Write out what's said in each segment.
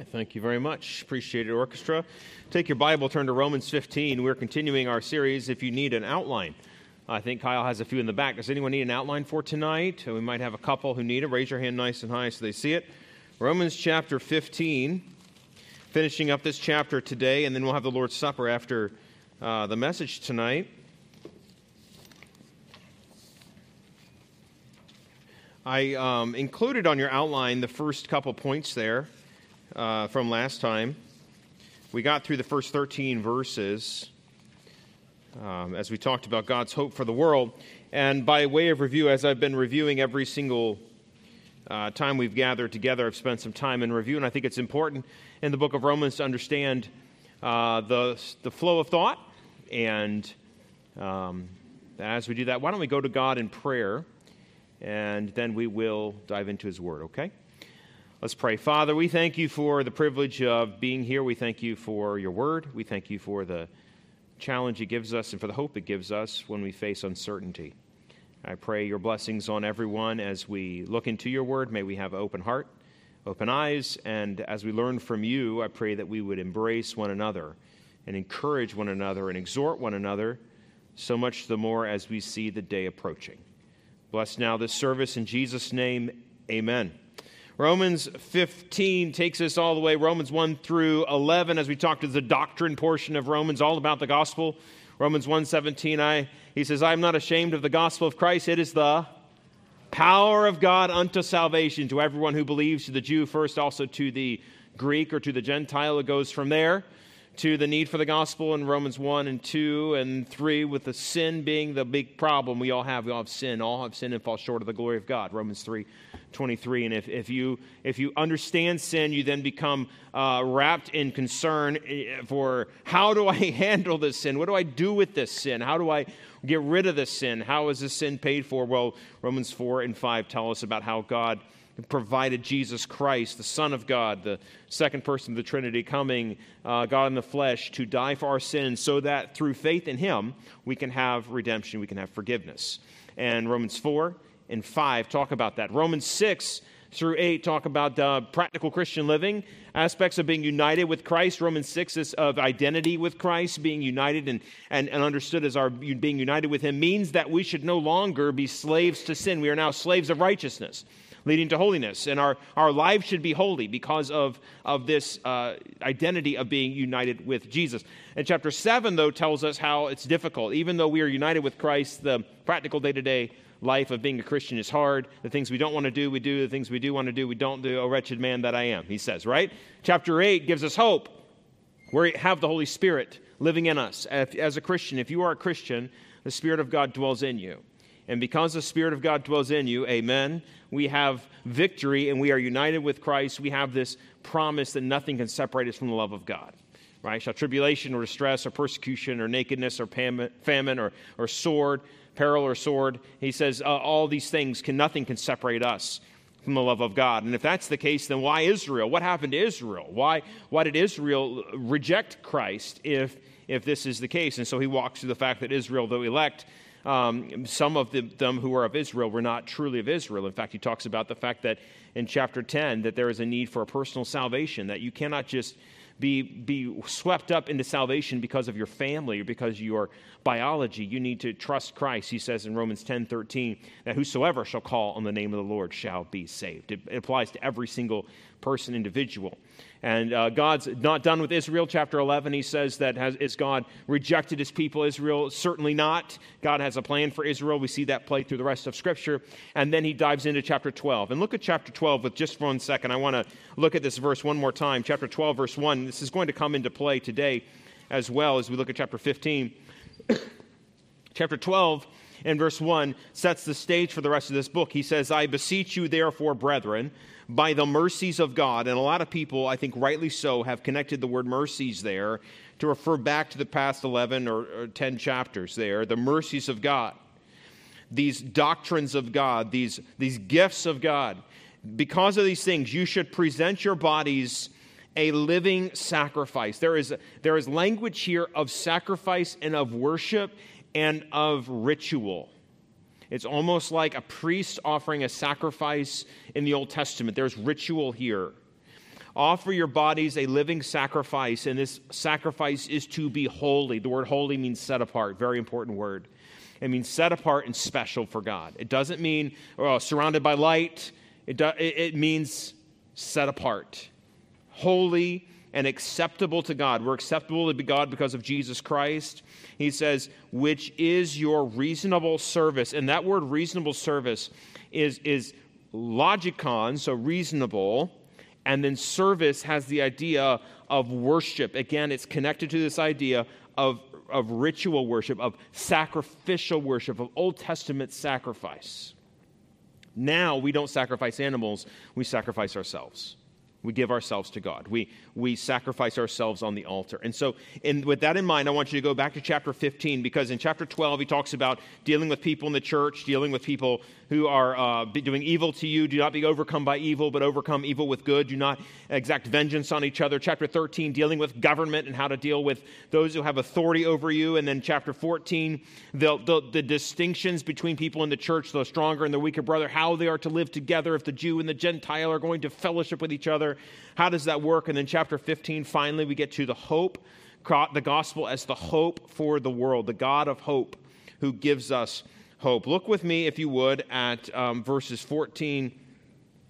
right, thank you very much. Appreciate it, orchestra. Take your Bible, turn to Romans 15. We're continuing our series. If you need an outline, I think Kyle has a few in the back. Does anyone need an outline for tonight? We might have a couple who need it. Raise your hand nice and high so they see it. Romans chapter 15. Finishing up this chapter today, and then we'll have the Lord's Supper after uh, the message tonight. I um, included on your outline the first couple points there uh, from last time. We got through the first 13 verses um, as we talked about God's hope for the world. And by way of review, as I've been reviewing every single uh, time we've gathered together, I've spent some time in review, and I think it's important in the book of Romans to understand uh, the, the flow of thought. And um, as we do that, why don't we go to God in prayer, and then we will dive into His Word, okay? Let's pray. Father, we thank you for the privilege of being here. We thank you for your word. We thank you for the challenge it gives us and for the hope it gives us when we face uncertainty. I pray your blessings on everyone as we look into your word. May we have open heart, open eyes, and as we learn from you, I pray that we would embrace one another and encourage one another and exhort one another, so much the more as we see the day approaching. Bless now this service in Jesus' name. Amen. Romans 15 takes us all the way, Romans 1 through 11, as we talk to the doctrine portion of Romans, all about the gospel. Romans 1:17, I he says, I am not ashamed of the gospel of Christ. It is the power of God unto salvation to everyone who believes, to the Jew first, also to the Greek or to the Gentile. It goes from there to the need for the gospel in Romans 1 and 2 and 3, with the sin being the big problem we all have. We all have sin. All have sinned and fall short of the glory of God. Romans 3 23. And if, if, you, if you understand sin, you then become uh, wrapped in concern eh, for how do I handle this sin? What do I do with this sin? How do I get rid of this sin? How is this sin paid for? Well, Romans 4 and 5 tell us about how God provided Jesus Christ, the Son of God, the second person of the Trinity, coming, uh, God in the flesh, to die for our sins, so that through faith in Him, we can have redemption, we can have forgiveness. And Romans 4 and 5 talk about that. Romans 6 through 8 talk about uh, practical Christian living, aspects of being united with Christ. Romans 6 is of identity with Christ, being united and, and, and understood as our being united with Him means that we should no longer be slaves to sin. We are now slaves of righteousness leading to holiness. And our, our lives should be holy because of, of this uh, identity of being united with Jesus. And chapter 7, though, tells us how it's difficult. Even though we are united with Christ, the practical day to day life of being a Christian is hard. The things we don't want to do, we do. The things we do want to do, we don't do. Oh, wretched man that I am, he says, right? Chapter 8 gives us hope. We have the Holy Spirit living in us. As a Christian, if you are a Christian, the Spirit of God dwells in you. And because the Spirit of God dwells in you, amen, we have victory and we are united with Christ. We have this promise that nothing can separate us from the love of God. Right? Shall tribulation or distress or persecution or nakedness or famine or, or sword peril or sword. He says, uh, all these things can, nothing can separate us from the love of God. And if that's the case, then why Israel? What happened to Israel? Why, why did Israel reject Christ if, if this is the case? And so he walks through the fact that Israel, though elect, um, some of the, them who are of Israel were not truly of Israel. In fact, he talks about the fact that in chapter 10 that there is a need for a personal salvation, that you cannot just be, be swept up into salvation because of your family or because of your biology. You need to trust Christ. He says in Romans 10 13 that whosoever shall call on the name of the Lord shall be saved. It, it applies to every single person, individual. And uh, God's not done with Israel. Chapter 11, he says that has, is God rejected his people, Israel? Certainly not. God has a plan for Israel. We see that play through the rest of Scripture. And then he dives into chapter 12. And look at chapter 12 with just one second. I want to look at this verse one more time. Chapter 12, verse 1. This is going to come into play today as well as we look at chapter 15. chapter 12 and verse 1 sets the stage for the rest of this book. He says, I beseech you, therefore, brethren, by the mercies of God. And a lot of people, I think rightly so, have connected the word mercies there to refer back to the past 11 or, or 10 chapters there, the mercies of God. These doctrines of God, these, these gifts of God. Because of these things, you should present your bodies a living sacrifice. There is, there is language here of sacrifice and of worship and of ritual. It's almost like a priest offering a sacrifice in the Old Testament. There's ritual here. Offer your bodies a living sacrifice, and this sacrifice is to be holy. The word holy means set apart, very important word. It means set apart and special for God. It doesn't mean oh, surrounded by light, it, do, it, it means set apart, holy and acceptable to God. We're acceptable to God because of Jesus Christ. He says, which is your reasonable service. And that word reasonable service is, is logikon, so reasonable. And then service has the idea of worship. Again, it's connected to this idea of, of ritual worship, of sacrificial worship, of Old Testament sacrifice. Now we don't sacrifice animals, we sacrifice ourselves. We give ourselves to God. We, we sacrifice ourselves on the altar. And so, in, with that in mind, I want you to go back to chapter 15 because in chapter 12, he talks about dealing with people in the church, dealing with people who are uh, doing evil to you. Do not be overcome by evil, but overcome evil with good. Do not exact vengeance on each other. Chapter 13, dealing with government and how to deal with those who have authority over you. And then chapter 14, the, the, the distinctions between people in the church, the stronger and the weaker brother, how they are to live together if the Jew and the Gentile are going to fellowship with each other how does that work? And then chapter 15, finally, we get to the hope, the gospel as the hope for the world, the God of hope who gives us hope. Look with me, if you would, at um, verses 14,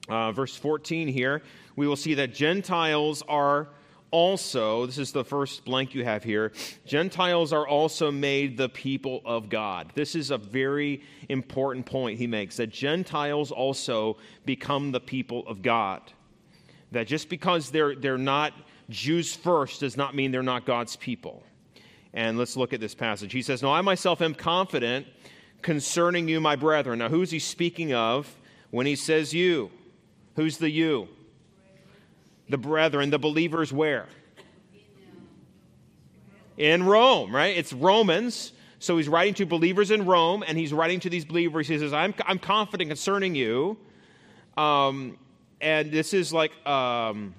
uh, verse 14 here. We will see that Gentiles are also, this is the first blank you have here, Gentiles are also made the people of God. This is a very important point he makes that Gentiles also become the people of God. That just because they're, they're not Jews first does not mean they're not God's people. And let's look at this passage. He says, No, I myself am confident concerning you, my brethren. Now, who's he speaking of when he says you? Who's the you? The brethren, the believers where? In Rome, right? It's Romans. So he's writing to believers in Rome, and he's writing to these believers. He says, I'm, I'm confident concerning you. Um, and this is like um,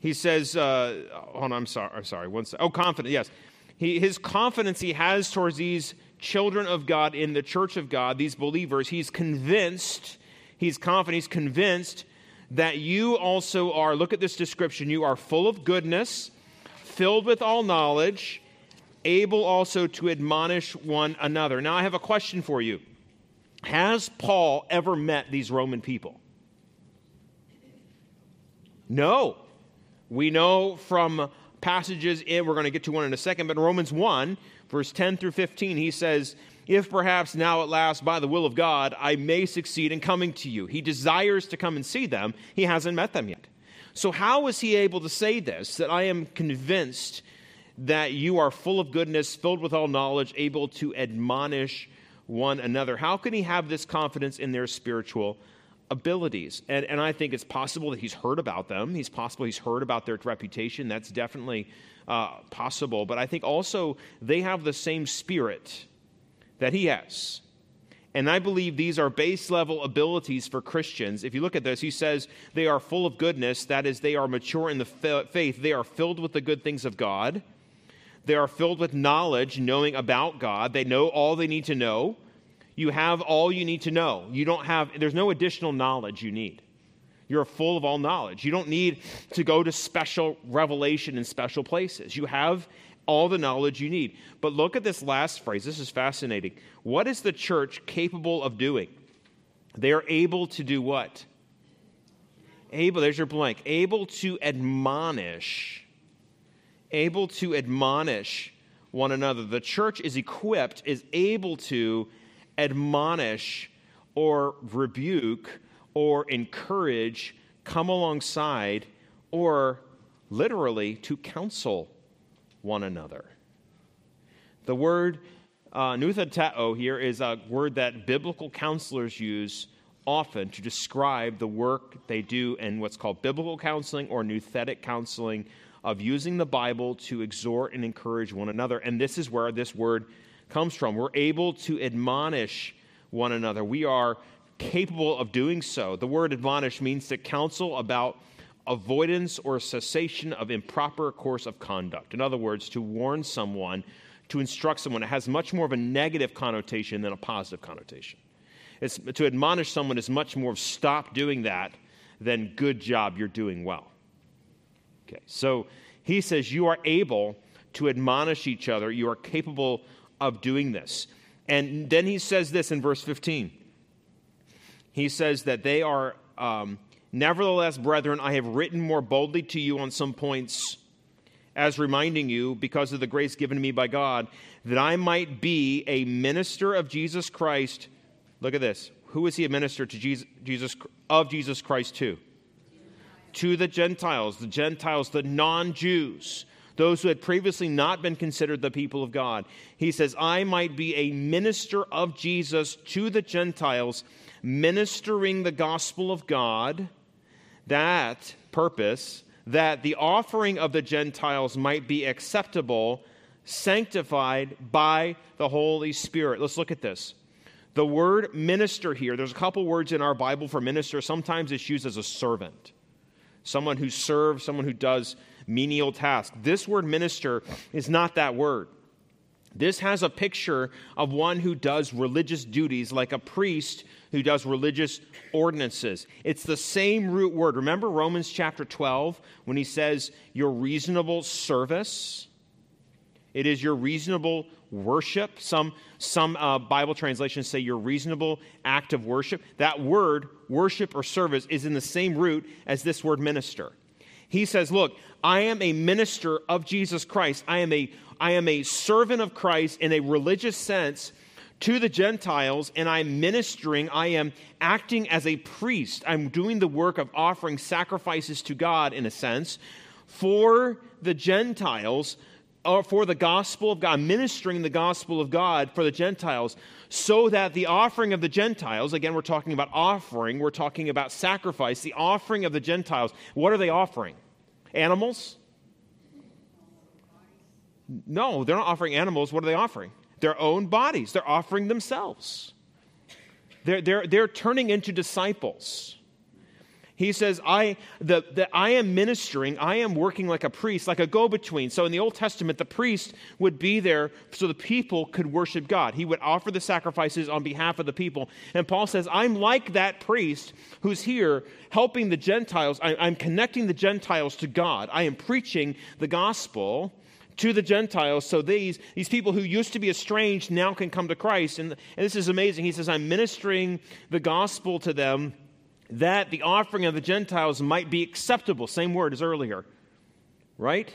he says, uh, "Oh, I'm sorry. I'm sorry. One second. Oh, confident. Yes, he, his confidence he has towards these children of God in the church of God, these believers. He's convinced. He's confident. He's convinced that you also are. Look at this description. You are full of goodness, filled with all knowledge." Able also to admonish one another. Now, I have a question for you. Has Paul ever met these Roman people? No. We know from passages in, we're going to get to one in a second, but in Romans 1, verse 10 through 15, he says, If perhaps now at last, by the will of God, I may succeed in coming to you. He desires to come and see them. He hasn't met them yet. So, how is he able to say this? That I am convinced that you are full of goodness, filled with all knowledge, able to admonish one another. How can he have this confidence in their spiritual abilities. And, and I think it's possible that he's heard about them. He's possible he's heard about their reputation. That's definitely uh, possible. But I think also they have the same spirit that he has. And I believe these are base level abilities for Christians. If you look at this, he says they are full of goodness. That is, they are mature in the faith. They are filled with the good things of God. They are filled with knowledge, knowing about God. They know all they need to know you have all you need to know. You don't have, there's no additional knowledge you need. You're full of all knowledge. You don't need to go to special revelation in special places. You have all the knowledge you need. But look at this last phrase. This is fascinating. What is the church capable of doing? They are able to do what? Able, there's your blank. Able to admonish. Able to admonish one another. The church is equipped, is able to admonish or rebuke or encourage, come alongside, or literally to counsel one another. The word uh, noutheteo here is a word that biblical counselors use often to describe the work they do in what's called biblical counseling or nouthetic counseling of using the Bible to exhort and encourage one another. And this is where this word comes from. We're able to admonish one another. We are capable of doing so. The word admonish means to counsel about avoidance or cessation of improper course of conduct. In other words, to warn someone, to instruct someone, it has much more of a negative connotation than a positive connotation. It's, to admonish someone is much more of stop doing that than good job, you're doing well. Okay, so he says, You are able to admonish each other. You are capable of doing this. And then he says this in verse 15. He says that they are, um, nevertheless, brethren, I have written more boldly to you on some points, as reminding you, because of the grace given to me by God, that I might be a minister of Jesus Christ. Look at this. Who is he a minister to Jesus, Jesus of Jesus Christ to? To the Gentiles, the Gentiles, the non Jews those who had previously not been considered the people of God. He says, I might be a minister of Jesus to the Gentiles, ministering the gospel of God. That purpose, that the offering of the Gentiles might be acceptable, sanctified by the Holy Spirit. Let's look at this. The word minister here, there's a couple words in our Bible for minister. Sometimes it's used as a servant, someone who serves, someone who does menial task. This word minister is not that word. This has a picture of one who does religious duties, like a priest who does religious ordinances. It's the same root word. Remember Romans chapter 12 when he says, Your reasonable service? It is your reasonable worship. Some, some uh, Bible translations say your reasonable act of worship. That word, worship or service, is in the same root as this word minister. He says, Look, I am a minister of Jesus Christ. I am a, I am a servant of Christ in a religious sense to the Gentiles, and I'm ministering. I am acting as a priest. I'm doing the work of offering sacrifices to God, in a sense, for the Gentiles, for the gospel of God, ministering the gospel of God for the Gentiles, so that the offering of the Gentiles, again, we're talking about offering, we're talking about sacrifice, the offering of the Gentiles, what are they offering? Animals? No, they're not offering animals. What are they offering? Their own bodies. They're offering themselves. They're, they're, they're turning into disciples. He says, I, the, the, I am ministering, I am working like a priest, like a go between. So in the Old Testament, the priest would be there so the people could worship God. He would offer the sacrifices on behalf of the people. And Paul says, I'm like that priest who's here helping the Gentiles. I, I'm connecting the Gentiles to God. I am preaching the gospel to the Gentiles so these, these people who used to be estranged now can come to Christ. And, and this is amazing. He says, I'm ministering the gospel to them that the offering of the Gentiles might be acceptable. Same word as earlier, right?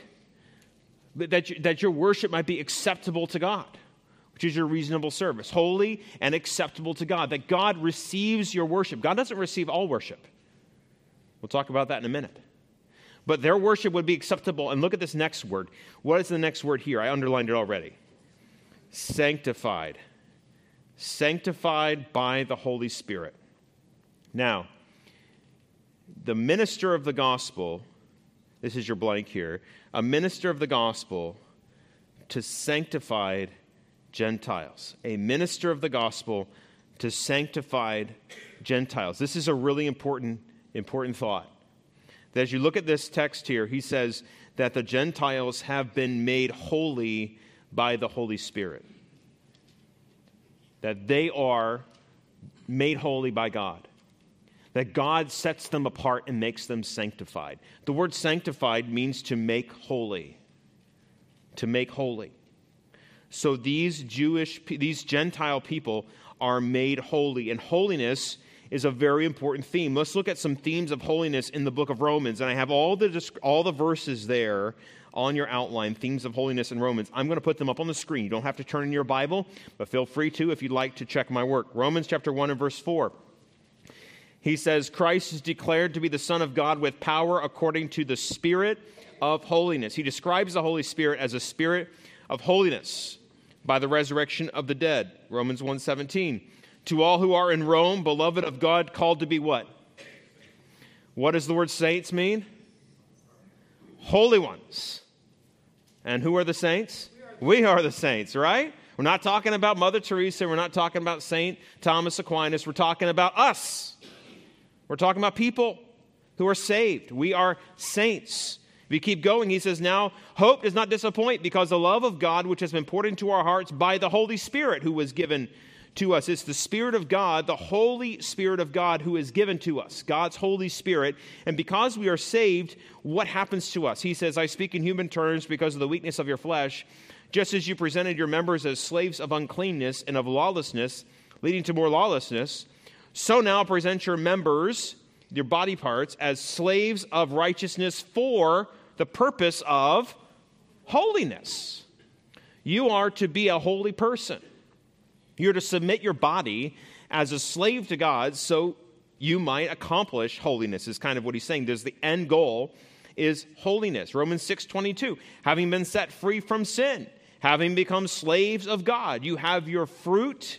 That, that your worship might be acceptable to God, which is your reasonable service. Holy and acceptable to God. That God receives your worship. God doesn't receive all worship. We'll talk about that in a minute. But their worship would be acceptable. And look at this next word. What is the next word here? I underlined it already. Sanctified. Sanctified by the Holy Spirit. Now, the minister of the gospel, this is your blank here, a minister of the gospel to sanctified Gentiles. A minister of the gospel to sanctified Gentiles. This is a really important, important thought. That as you look at this text here, he says that the Gentiles have been made holy by the Holy Spirit. That they are made holy by God that God sets them apart and makes them sanctified. The word sanctified means to make holy. To make holy. So these Jewish, these Gentile people are made holy, and holiness is a very important theme. Let's look at some themes of holiness in the book of Romans, and I have all the all the verses there on your outline, themes of holiness in Romans. I'm going to put them up on the screen. You don't have to turn in your Bible, but feel free to if you'd like to check my work. Romans chapter 1 and verse 4 he says, Christ is declared to be the Son of God with power according to the Spirit of holiness. He describes the Holy Spirit as a spirit of holiness by the resurrection of the dead. Romans 1:17. To all who are in Rome, beloved of God, called to be what? What does the word saints mean? Holy ones. And who are the saints? We are the saints, right? We're not talking about Mother Teresa. We're not talking about Saint Thomas Aquinas. We're talking about us. We're talking about people who are saved. We are saints. If you keep going, he says, Now hope does not disappoint because the love of God, which has been poured into our hearts by the Holy Spirit who was given to us. It's the Spirit of God, the Holy Spirit of God, who is given to us, God's Holy Spirit. And because we are saved, what happens to us? He says, I speak in human terms because of the weakness of your flesh. Just as you presented your members as slaves of uncleanness and of lawlessness, leading to more lawlessness, so now present your members, your body parts, as slaves of righteousness for the purpose of holiness. You are to be a holy person. You're to submit your body as a slave to God so you might accomplish holiness, is kind of what he's saying. There's the end goal is holiness. Romans 6:22, having been set free from sin, having become slaves of God, you have your fruit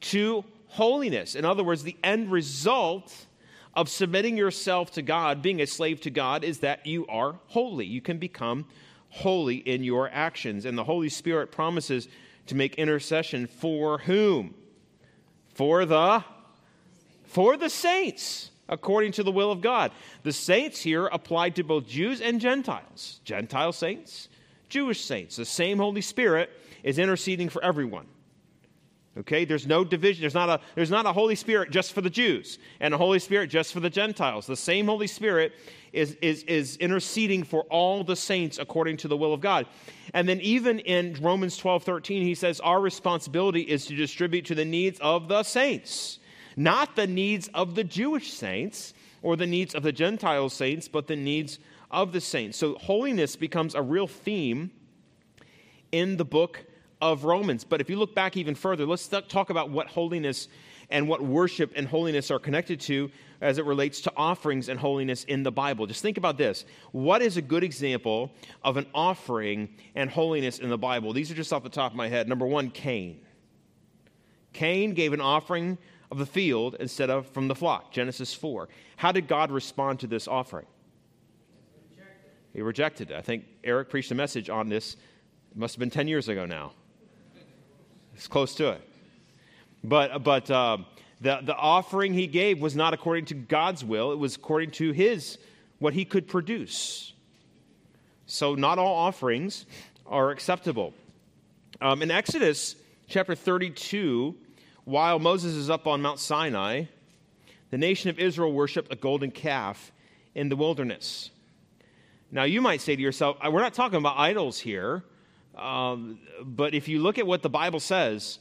to holiness. In other words, the end result of submitting yourself to God, being a slave to God, is that you are holy. You can become holy in your actions. And the Holy Spirit promises to make intercession for whom? For the for the saints according to the will of God. The saints here applied to both Jews and Gentiles. Gentile saints, Jewish saints. The same Holy Spirit is interceding for everyone. Okay, there's no division. There's not, a, there's not a Holy Spirit just for the Jews and a Holy Spirit just for the Gentiles. The same Holy Spirit is, is, is interceding for all the saints according to the will of God. And then, even in Romans 12 13, he says, Our responsibility is to distribute to the needs of the saints, not the needs of the Jewish saints or the needs of the Gentile saints, but the needs of the saints. So, holiness becomes a real theme in the book of Romans. But if you look back even further, let's talk about what holiness and what worship and holiness are connected to as it relates to offerings and holiness in the Bible. Just think about this. What is a good example of an offering and holiness in the Bible? These are just off the top of my head. Number one, Cain. Cain gave an offering of the field instead of from the flock, Genesis 4. How did God respond to this offering? He rejected it. I think Eric preached a message on this, it must have been 10 years ago now. It's close to it. But, but uh, the, the offering he gave was not according to God's will, it was according to his, what he could produce. So, not all offerings are acceptable. Um, in Exodus chapter 32, while Moses is up on Mount Sinai, the nation of Israel worshiped a golden calf in the wilderness. Now, you might say to yourself, we're not talking about idols here. Um, but if you look at what the Bible says,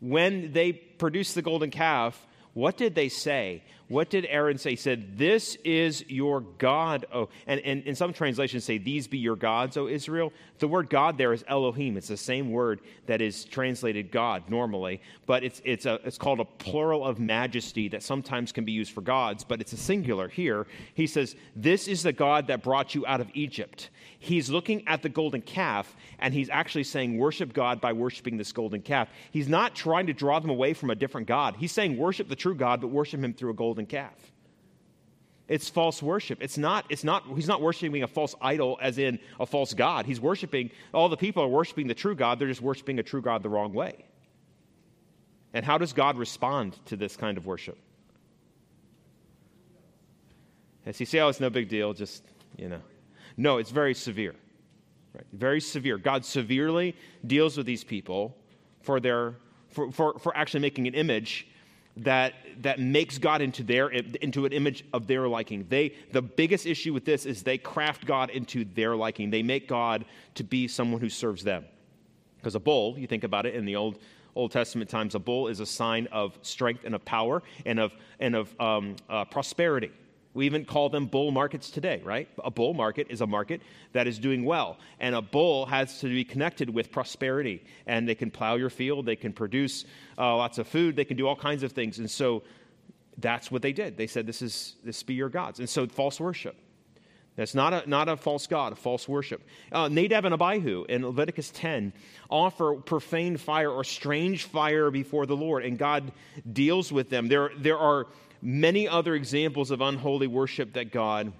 when they produced the golden calf, what did they say? What did Aaron say? He said, This is your God, oh. And, and in some translations say, These be your gods, O Israel. The word God there is Elohim. It's the same word that is translated God normally, but it's, it's, a, it's called a plural of majesty that sometimes can be used for gods, but it's a singular here. He says, This is the God that brought you out of Egypt. He's looking at the golden calf, and he's actually saying, Worship God by worshiping this golden calf. He's not trying to draw them away from a different God. He's saying, Worship the true God, but worship him through a golden golden calf. It's false worship. It's not, it's not, he's not worshiping a false idol as in a false God. He's worshiping, all the people are worshiping the true God. They're just worshiping a true God the wrong way. And how does God respond to this kind of worship? As he say, oh, it's no big deal, just, you know. No, it's very severe. Right? Very severe. God severely deals with these people for their for, for, for actually making an image that, that makes God into, their, into an image of their liking. They, the biggest issue with this is they craft God into their liking. They make God to be someone who serves them. Because a bull, you think about it in the Old, Old Testament times, a bull is a sign of strength and of power and of, and of um, uh, prosperity. We even call them bull markets today, right? A bull market is a market that is doing well. And a bull has to be connected with prosperity. And they can plow your field, they can produce uh, lots of food, they can do all kinds of things. And so that's what they did. They said, This is this be your gods. And so false worship. That's not a, not a false god, a false worship. Uh, Nadab and Abihu in Leviticus 10 offer profane fire or strange fire before the Lord, and God deals with them. There, there are many other examples of unholy worship that God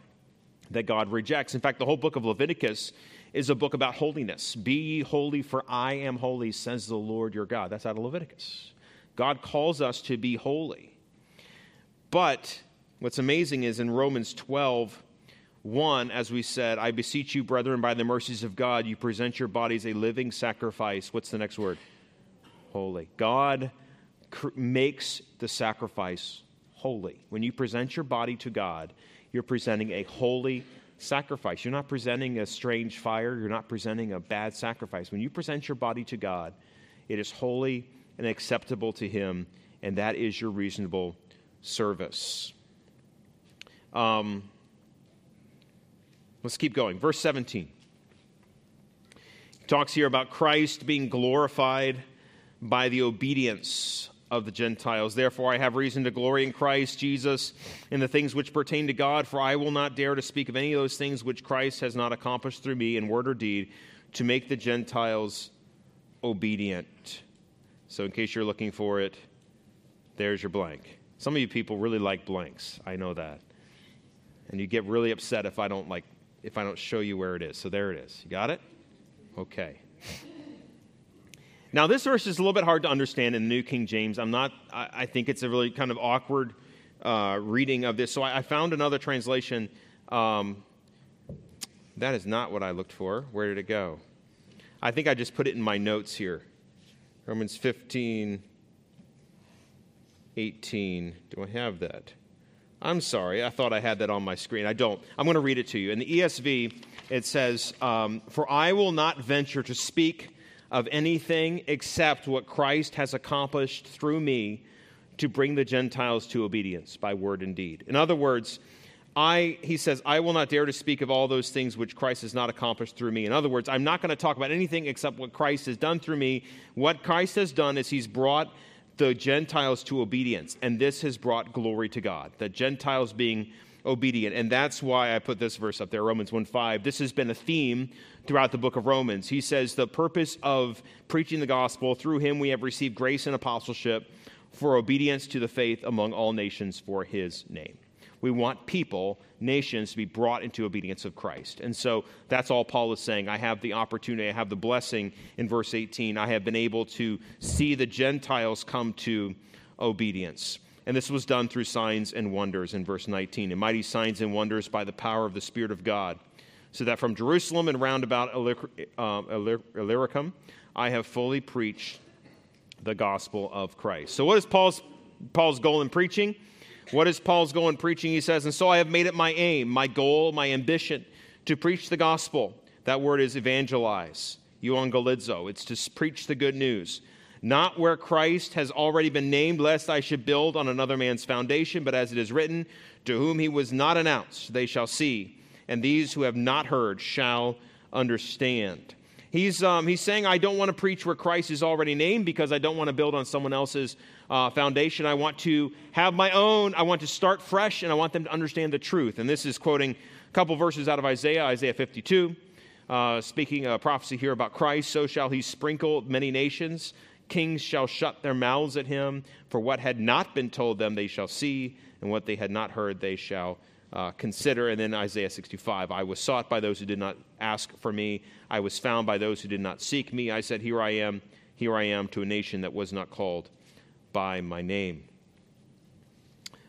that God rejects. In fact, the whole book of Leviticus is a book about holiness. Be ye holy, for I am holy, says the Lord your God. That's out of Leviticus. God calls us to be holy. But what's amazing is in Romans 12, 1, as we said, I beseech you, brethren, by the mercies of God, you present your bodies a living sacrifice. What's the next word? Holy. God makes the sacrifice holy. When you present your body to God, you're presenting a holy sacrifice. You're not presenting a strange fire, you're not presenting a bad sacrifice. When you present your body to God, it is holy and acceptable to Him, and that is your reasonable service. Um, let's keep going. Verse 17. He talks here about Christ being glorified by the obedience of the Gentiles. Therefore, I have reason to glory in Christ Jesus in the things which pertain to God, for I will not dare to speak of any of those things which Christ has not accomplished through me in word or deed to make the Gentiles obedient. So, in case you're looking for it, there's your blank. Some of you people really like blanks. I know that. And you get really upset if I don't like if I don't show you where it is. So there it is. You got it? Okay. Now, this verse is a little bit hard to understand in the New King James. I'm not, I, I think it's a really kind of awkward uh, reading of this. So I, I found another translation. Um, that is not what I looked for. Where did it go? I think I just put it in my notes here. Romans 15, 18. Do I have that? I'm sorry. I thought I had that on my screen. I don't. I'm going to read it to you. In the ESV, it says, um, For I will not venture to speak of anything except what Christ has accomplished through me to bring the Gentiles to obedience by word and deed. In other words, I, he says, I will not dare to speak of all those things which Christ has not accomplished through me. In other words, I'm not going to talk about anything except what Christ has done through me. What Christ has done is he's brought the Gentiles to obedience, and this has brought glory to God. The Gentiles being obedient. And that's why I put this verse up there, Romans 1 5. This has been a theme throughout the book of Romans. He says, The purpose of preaching the gospel, through him we have received grace and apostleship for obedience to the faith among all nations for his name. We want people, nations, to be brought into obedience of Christ. And so that's all Paul is saying. I have the opportunity, I have the blessing in verse 18. I have been able to see the Gentiles come to obedience. And this was done through signs and wonders in verse 19, and mighty signs and wonders by the power of the Spirit of God. So that from Jerusalem and round about um, Illyricum, I have fully preached the gospel of Christ. So, what is Paul's, Paul's goal in preaching? What is Paul's goal in preaching? He says, And so I have made it my aim, my goal, my ambition to preach the gospel. That word is evangelize, euangelizo. It's to preach the good news not where Christ has already been named, lest I should build on another man's foundation, but as it is written, to whom he was not announced, they shall see, and these who have not heard shall understand. He's, um, he's saying, I don't want to preach where Christ is already named because I don't want to build on someone else's uh, foundation. I want to have my own. I want to start fresh, and I want them to understand the truth. And this is quoting a couple verses out of Isaiah, Isaiah 52. Uh, speaking a prophecy here about Christ, so shall he sprinkle many nations. Kings shall shut their mouths at him, for what had not been told them they shall see, and what they had not heard they shall uh, consider. And then Isaiah 65 I was sought by those who did not ask for me, I was found by those who did not seek me. I said, Here I am, here I am to a nation that was not called by my name.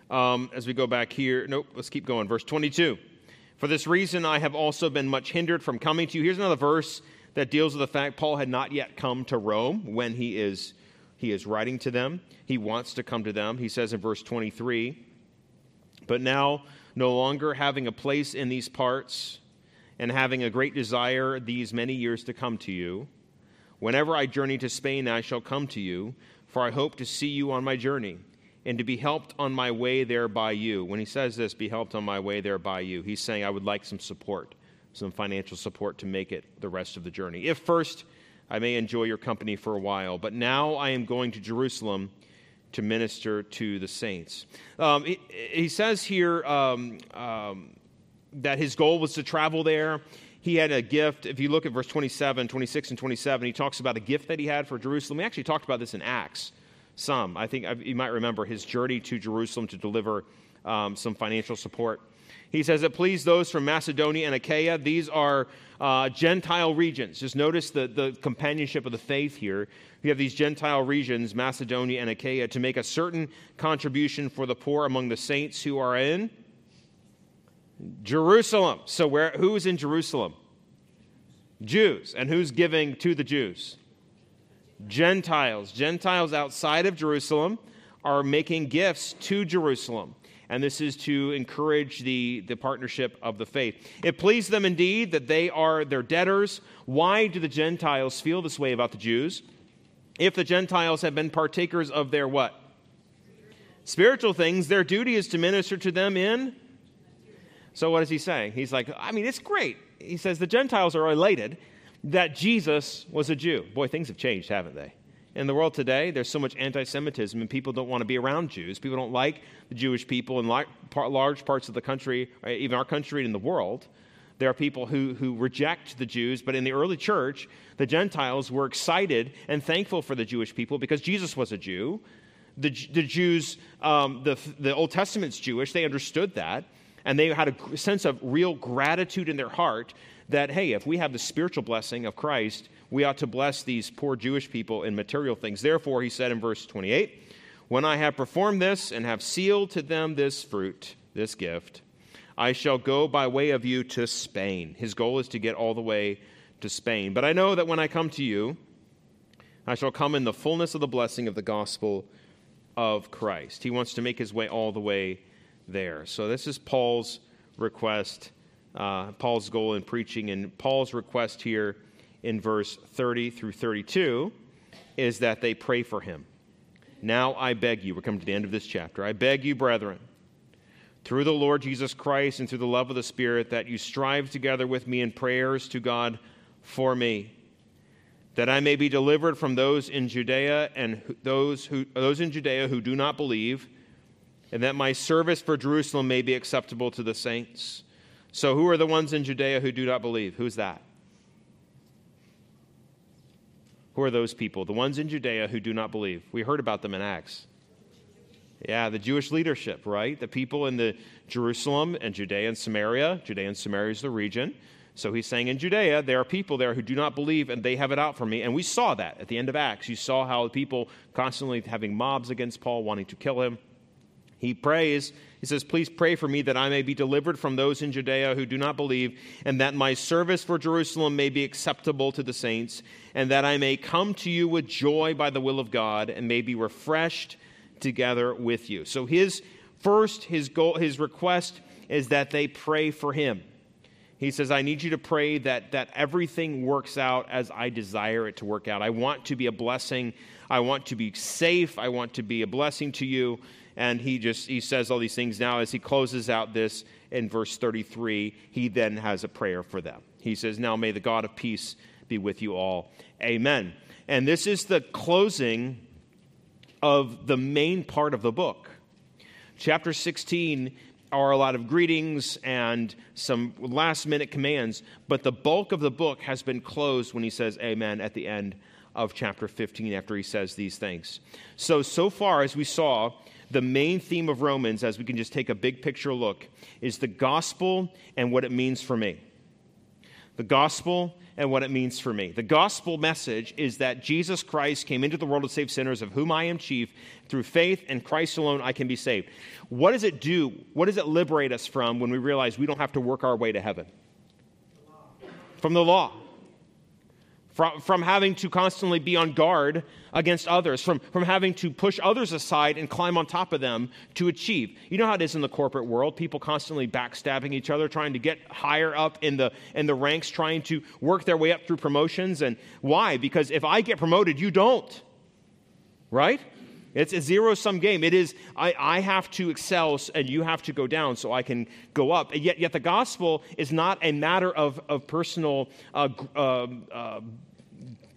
Um, as we go back here, nope, let's keep going. Verse 22. For this reason, I have also been much hindered from coming to you. Here's another verse that deals with the fact Paul had not yet come to Rome when he is, he is writing to them. He wants to come to them. He says in verse 23 But now, no longer having a place in these parts, and having a great desire these many years to come to you, whenever I journey to Spain, I shall come to you, for I hope to see you on my journey and to be helped on my way there by you. When he says this, be helped on my way there by you, he's saying, I would like some support some financial support to make it the rest of the journey. If first I may enjoy your company for a while, but now I am going to Jerusalem to minister to the saints. Um, he, he, says here um, um, that his goal was to travel there. He had a gift. If you look at verse 27, 26, and 27, he talks about a gift that he had for Jerusalem. We actually talked about this in Acts. Some. I think you might remember his journey to Jerusalem to deliver um, some financial support. He says it pleased those from Macedonia and Achaia. These are uh, Gentile regions. Just notice the, the companionship of the faith here. You have these Gentile regions, Macedonia and Achaia, to make a certain contribution for the poor among the saints who are in Jerusalem. So, where, who's in Jerusalem? Jews. And who's giving to the Jews? Gentiles. Gentiles outside of Jerusalem are making gifts to Jerusalem. And this is to encourage the, the partnership of the faith. It pleased them indeed that they are their debtors. Why do the Gentiles feel this way about the Jews? If the Gentiles have been partakers of their what? Spiritual things, their duty is to minister to them in. So, what is he saying? He's like, I mean, it's great. He says the Gentiles are elated that Jesus was a Jew. Boy, things have changed, haven't they? In the world today, there's so much anti Semitism, and people don't want to be around Jews. People don't like the Jewish people in large parts of the country, even our country and the world. There are people who, who reject the Jews, but in the early church, the Gentiles were excited and thankful for the Jewish people because Jesus was a Jew. The, the Jews, um, the, the Old Testament's Jewish, they understood that, and they had a sense of real gratitude in their heart that, hey, if we have the spiritual blessing of Christ, we ought to bless these poor Jewish people in material things. Therefore, he said in verse 28, When I have performed this and have sealed to them this fruit, this gift, I shall go by way of you to Spain. His goal is to get all the way to Spain. But I know that when I come to you, I shall come in the fullness of the blessing of the gospel of Christ. He wants to make his way all the way there. So, this is Paul's request, uh, Paul's goal in preaching. And Paul's request here in verse 30 through 32 is that they pray for him. Now I beg you, we're coming to the end of this chapter. I beg you, brethren, through the Lord Jesus Christ and through the love of the Spirit, that you strive together with me in prayers to God for me, that I may be delivered from those in Judea and those, who, those in Judea who do not believe, and that my service for Jerusalem may be acceptable to the saints. So, who are the ones in Judea who do not believe? Who's that? Who are those people? The ones in Judea who do not believe. We heard about them in Acts. Yeah, the Jewish leadership, right? The people in the Jerusalem and Judea and Samaria. Judea and Samaria is the region. So he's saying in Judea, there are people there who do not believe and they have it out for me. And we saw that at the end of Acts. You saw how people constantly having mobs against Paul, wanting to kill him. He prays, he says, Please pray for me that I may be delivered from those in Judea who do not believe, and that my service for Jerusalem may be acceptable to the saints, and that I may come to you with joy by the will of God, and may be refreshed together with you. So his first, his goal, his request is that they pray for him. He says, I need you to pray that, that everything works out as I desire it to work out. I want to be a blessing. I want to be safe. I want to be a blessing to you and he just he says all these things. Now as he closes out this in verse 33 he then has a prayer for them. He says now may the god of peace be with you all. Amen. And this is the closing of the main part of the book. Chapter 16 are a lot of greetings and some last minute commands but the bulk of the book has been closed when he says amen at the end of chapter 15 after he says these things. So so far as we saw the main theme of Romans, as we can just take a big picture look, is the gospel and what it means for me. The gospel and what it means for me. The gospel message is that Jesus Christ came into the world to save sinners, of whom I am chief. Through faith in Christ alone, I can be saved. What does it do? What does it liberate us from when we realize we don't have to work our way to heaven? From the law from, from having to constantly be on guard against others, from, from having to push others aside and climb on top of them to achieve. You know how it is in the corporate world people constantly backstabbing each other, trying to get higher up in the, in the ranks, trying to work their way up through promotions. And why? Because if I get promoted, you don't. Right? It's a zero sum game. It is, I, I have to excel and you have to go down so I can go up. And yet, yet the gospel is not a matter of, of personal, uh, uh, uh,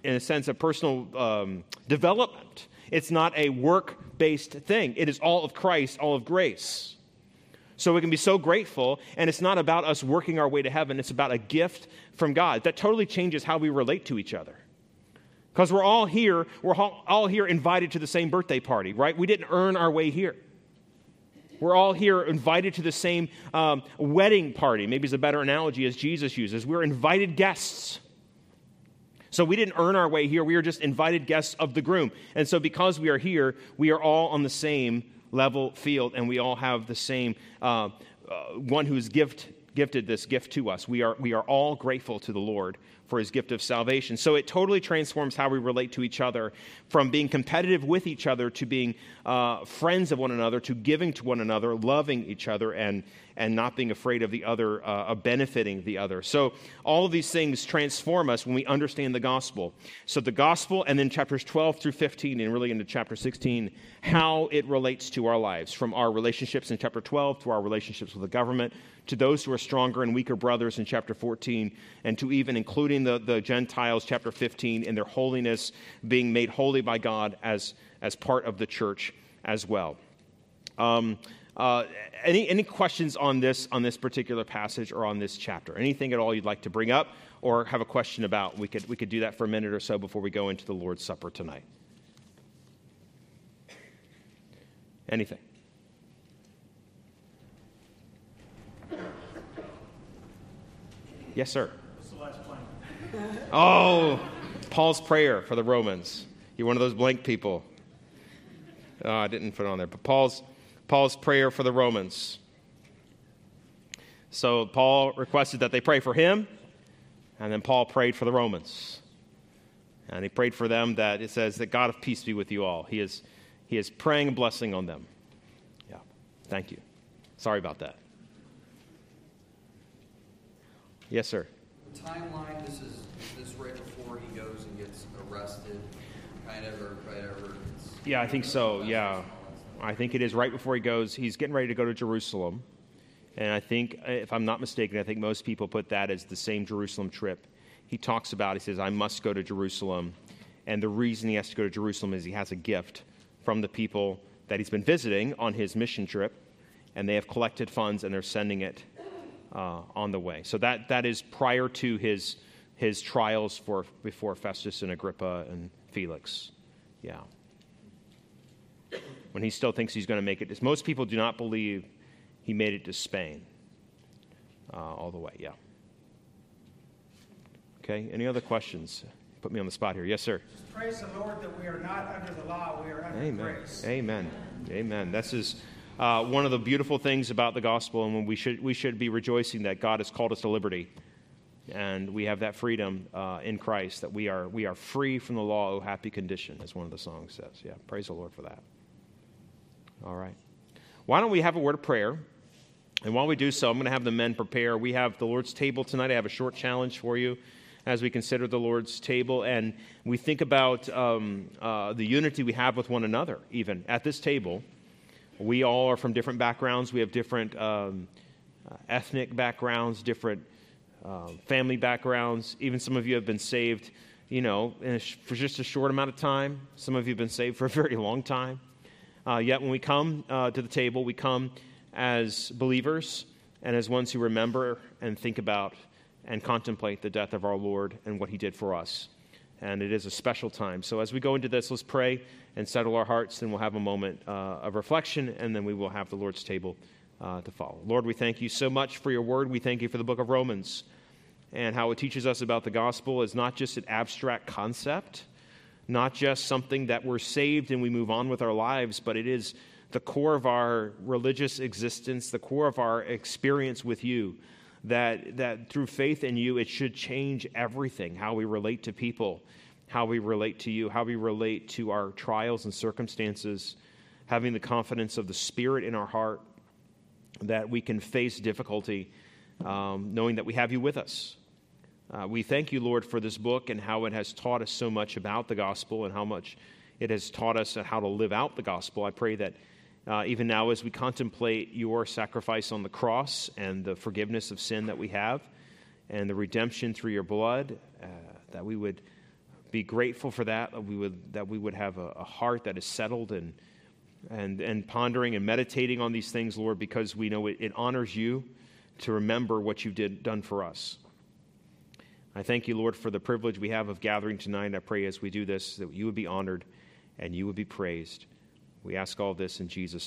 in a sense, of personal um, development. It's not a work based thing. It is all of Christ, all of grace. So we can be so grateful, and it's not about us working our way to heaven, it's about a gift from God. That totally changes how we relate to each other. Because we're all here, we're all here invited to the same birthday party, right? We didn't earn our way here. We're all here invited to the same um, wedding party. Maybe it's a better analogy as Jesus uses. We're invited guests. So we didn't earn our way here. We are just invited guests of the groom. And so because we are here, we are all on the same level field and we all have the same uh, uh, one who's gift gifted this gift to us. We are, we are all grateful to the Lord for his gift of salvation. So it totally transforms how we relate to each other from being competitive with each other to being uh, friends of one another to giving to one another, loving each other, and, and not being afraid of the other, uh, of benefiting the other. So all of these things transform us when we understand the gospel. So the gospel, and then chapters 12 through 15, and really into chapter 16, how it relates to our lives, from our relationships in chapter 12 to our relationships with the government, to those who are stronger and weaker brothers in chapter 14, and to even including the, the Gentiles, chapter 15, in their holiness, being made holy by God as, as part of the church as well. Um, uh, any, any questions on this, on this particular passage or on this chapter? Anything at all you'd like to bring up or have a question about? We could, we could do that for a minute or so before we go into the Lord's Supper tonight. Anything? Yes, sir. Oh, Paul's prayer for the Romans. You're one of those blank people. Oh, I didn't put it on there, but Paul's Paul's prayer for the Romans. So Paul requested that they pray for him, and then Paul prayed for the Romans. And he prayed for them that it says that God of peace be with you all. He is, he is praying a blessing on them. Yeah. Thank you. Sorry about that. Yes, sir. Timeline, this is this right before he goes and gets arrested, kind of, or over. Yeah, I think so. Yeah. I think it is right before he goes. He's getting ready to go to Jerusalem. And I think, if I'm not mistaken, I think most people put that as the same Jerusalem trip. He talks about, he says, I must go to Jerusalem. And the reason he has to go to Jerusalem is he has a gift from the people that he's been visiting on his mission trip. And they have collected funds and they're sending it uh, on the way. So that, that is prior to his, his trials for, before Festus and Agrippa and Felix. Yeah when he still thinks he's going to make it. Most people do not believe he made it to Spain uh, all the way. Yeah. Okay. Any other questions? Put me on the spot here. Yes, sir. Praise the Lord that we are not under the law; we are under Amen. grace. Amen. Amen. This is uh, one of the beautiful things about the gospel, and when we should we should be rejoicing that God has called us to liberty, and we have that freedom uh, in Christ. That we are we are free from the law. Oh, happy condition, as one of the songs says. Yeah. Praise the Lord for that. All right. Why don't we have a word of prayer? And while we do so, I'm going to have the men prepare. We have the Lord's table tonight. I have a short challenge for you as we consider the Lord's table and we think about um, uh, the unity we have with one another, even at this table. We all are from different backgrounds. We have different um, uh, ethnic backgrounds, different uh, family backgrounds. Even some of you have been saved, you know, sh- for just a short amount of time. Some of you have been saved for a very long time. Uh, yet when we come uh, to the table, we come as believers and as ones who remember and think about and contemplate the death of our Lord and what he did for us. And it is a special time. So as we go into this, let's pray and settle our hearts, Then we'll have a moment uh, of reflection, and then we will have the Lord's table uh, to follow. Lord, we thank you so much for your word. We thank you for the book of Romans and how it teaches us about the gospel is not just an abstract concept not just something that we're saved and we move on with our lives, but it is the core of our religious existence, the core of our experience with you. That, that through faith in you, it should change everything how we relate to people, how we relate to you, how we relate to our trials and circumstances, having the confidence of the Spirit in our heart that we can face difficulty, um, knowing that we have you with us. Uh, we thank you, Lord, for this book and how it has taught us so much about the gospel and how much it has taught us how to live out the gospel. I pray that uh, even now, as we contemplate your sacrifice on the cross and the forgiveness of sin that we have and the redemption through your blood, uh, that we would be grateful for that, that we would, that we would have a, a heart that is settled and, and, and pondering and meditating on these things, Lord, because we know it, it honors you to remember what you did done for us. I thank you, Lord, for the privilege we have of gathering tonight. I pray as we do this that you would be honored and you would be praised. We ask all this in Jesus'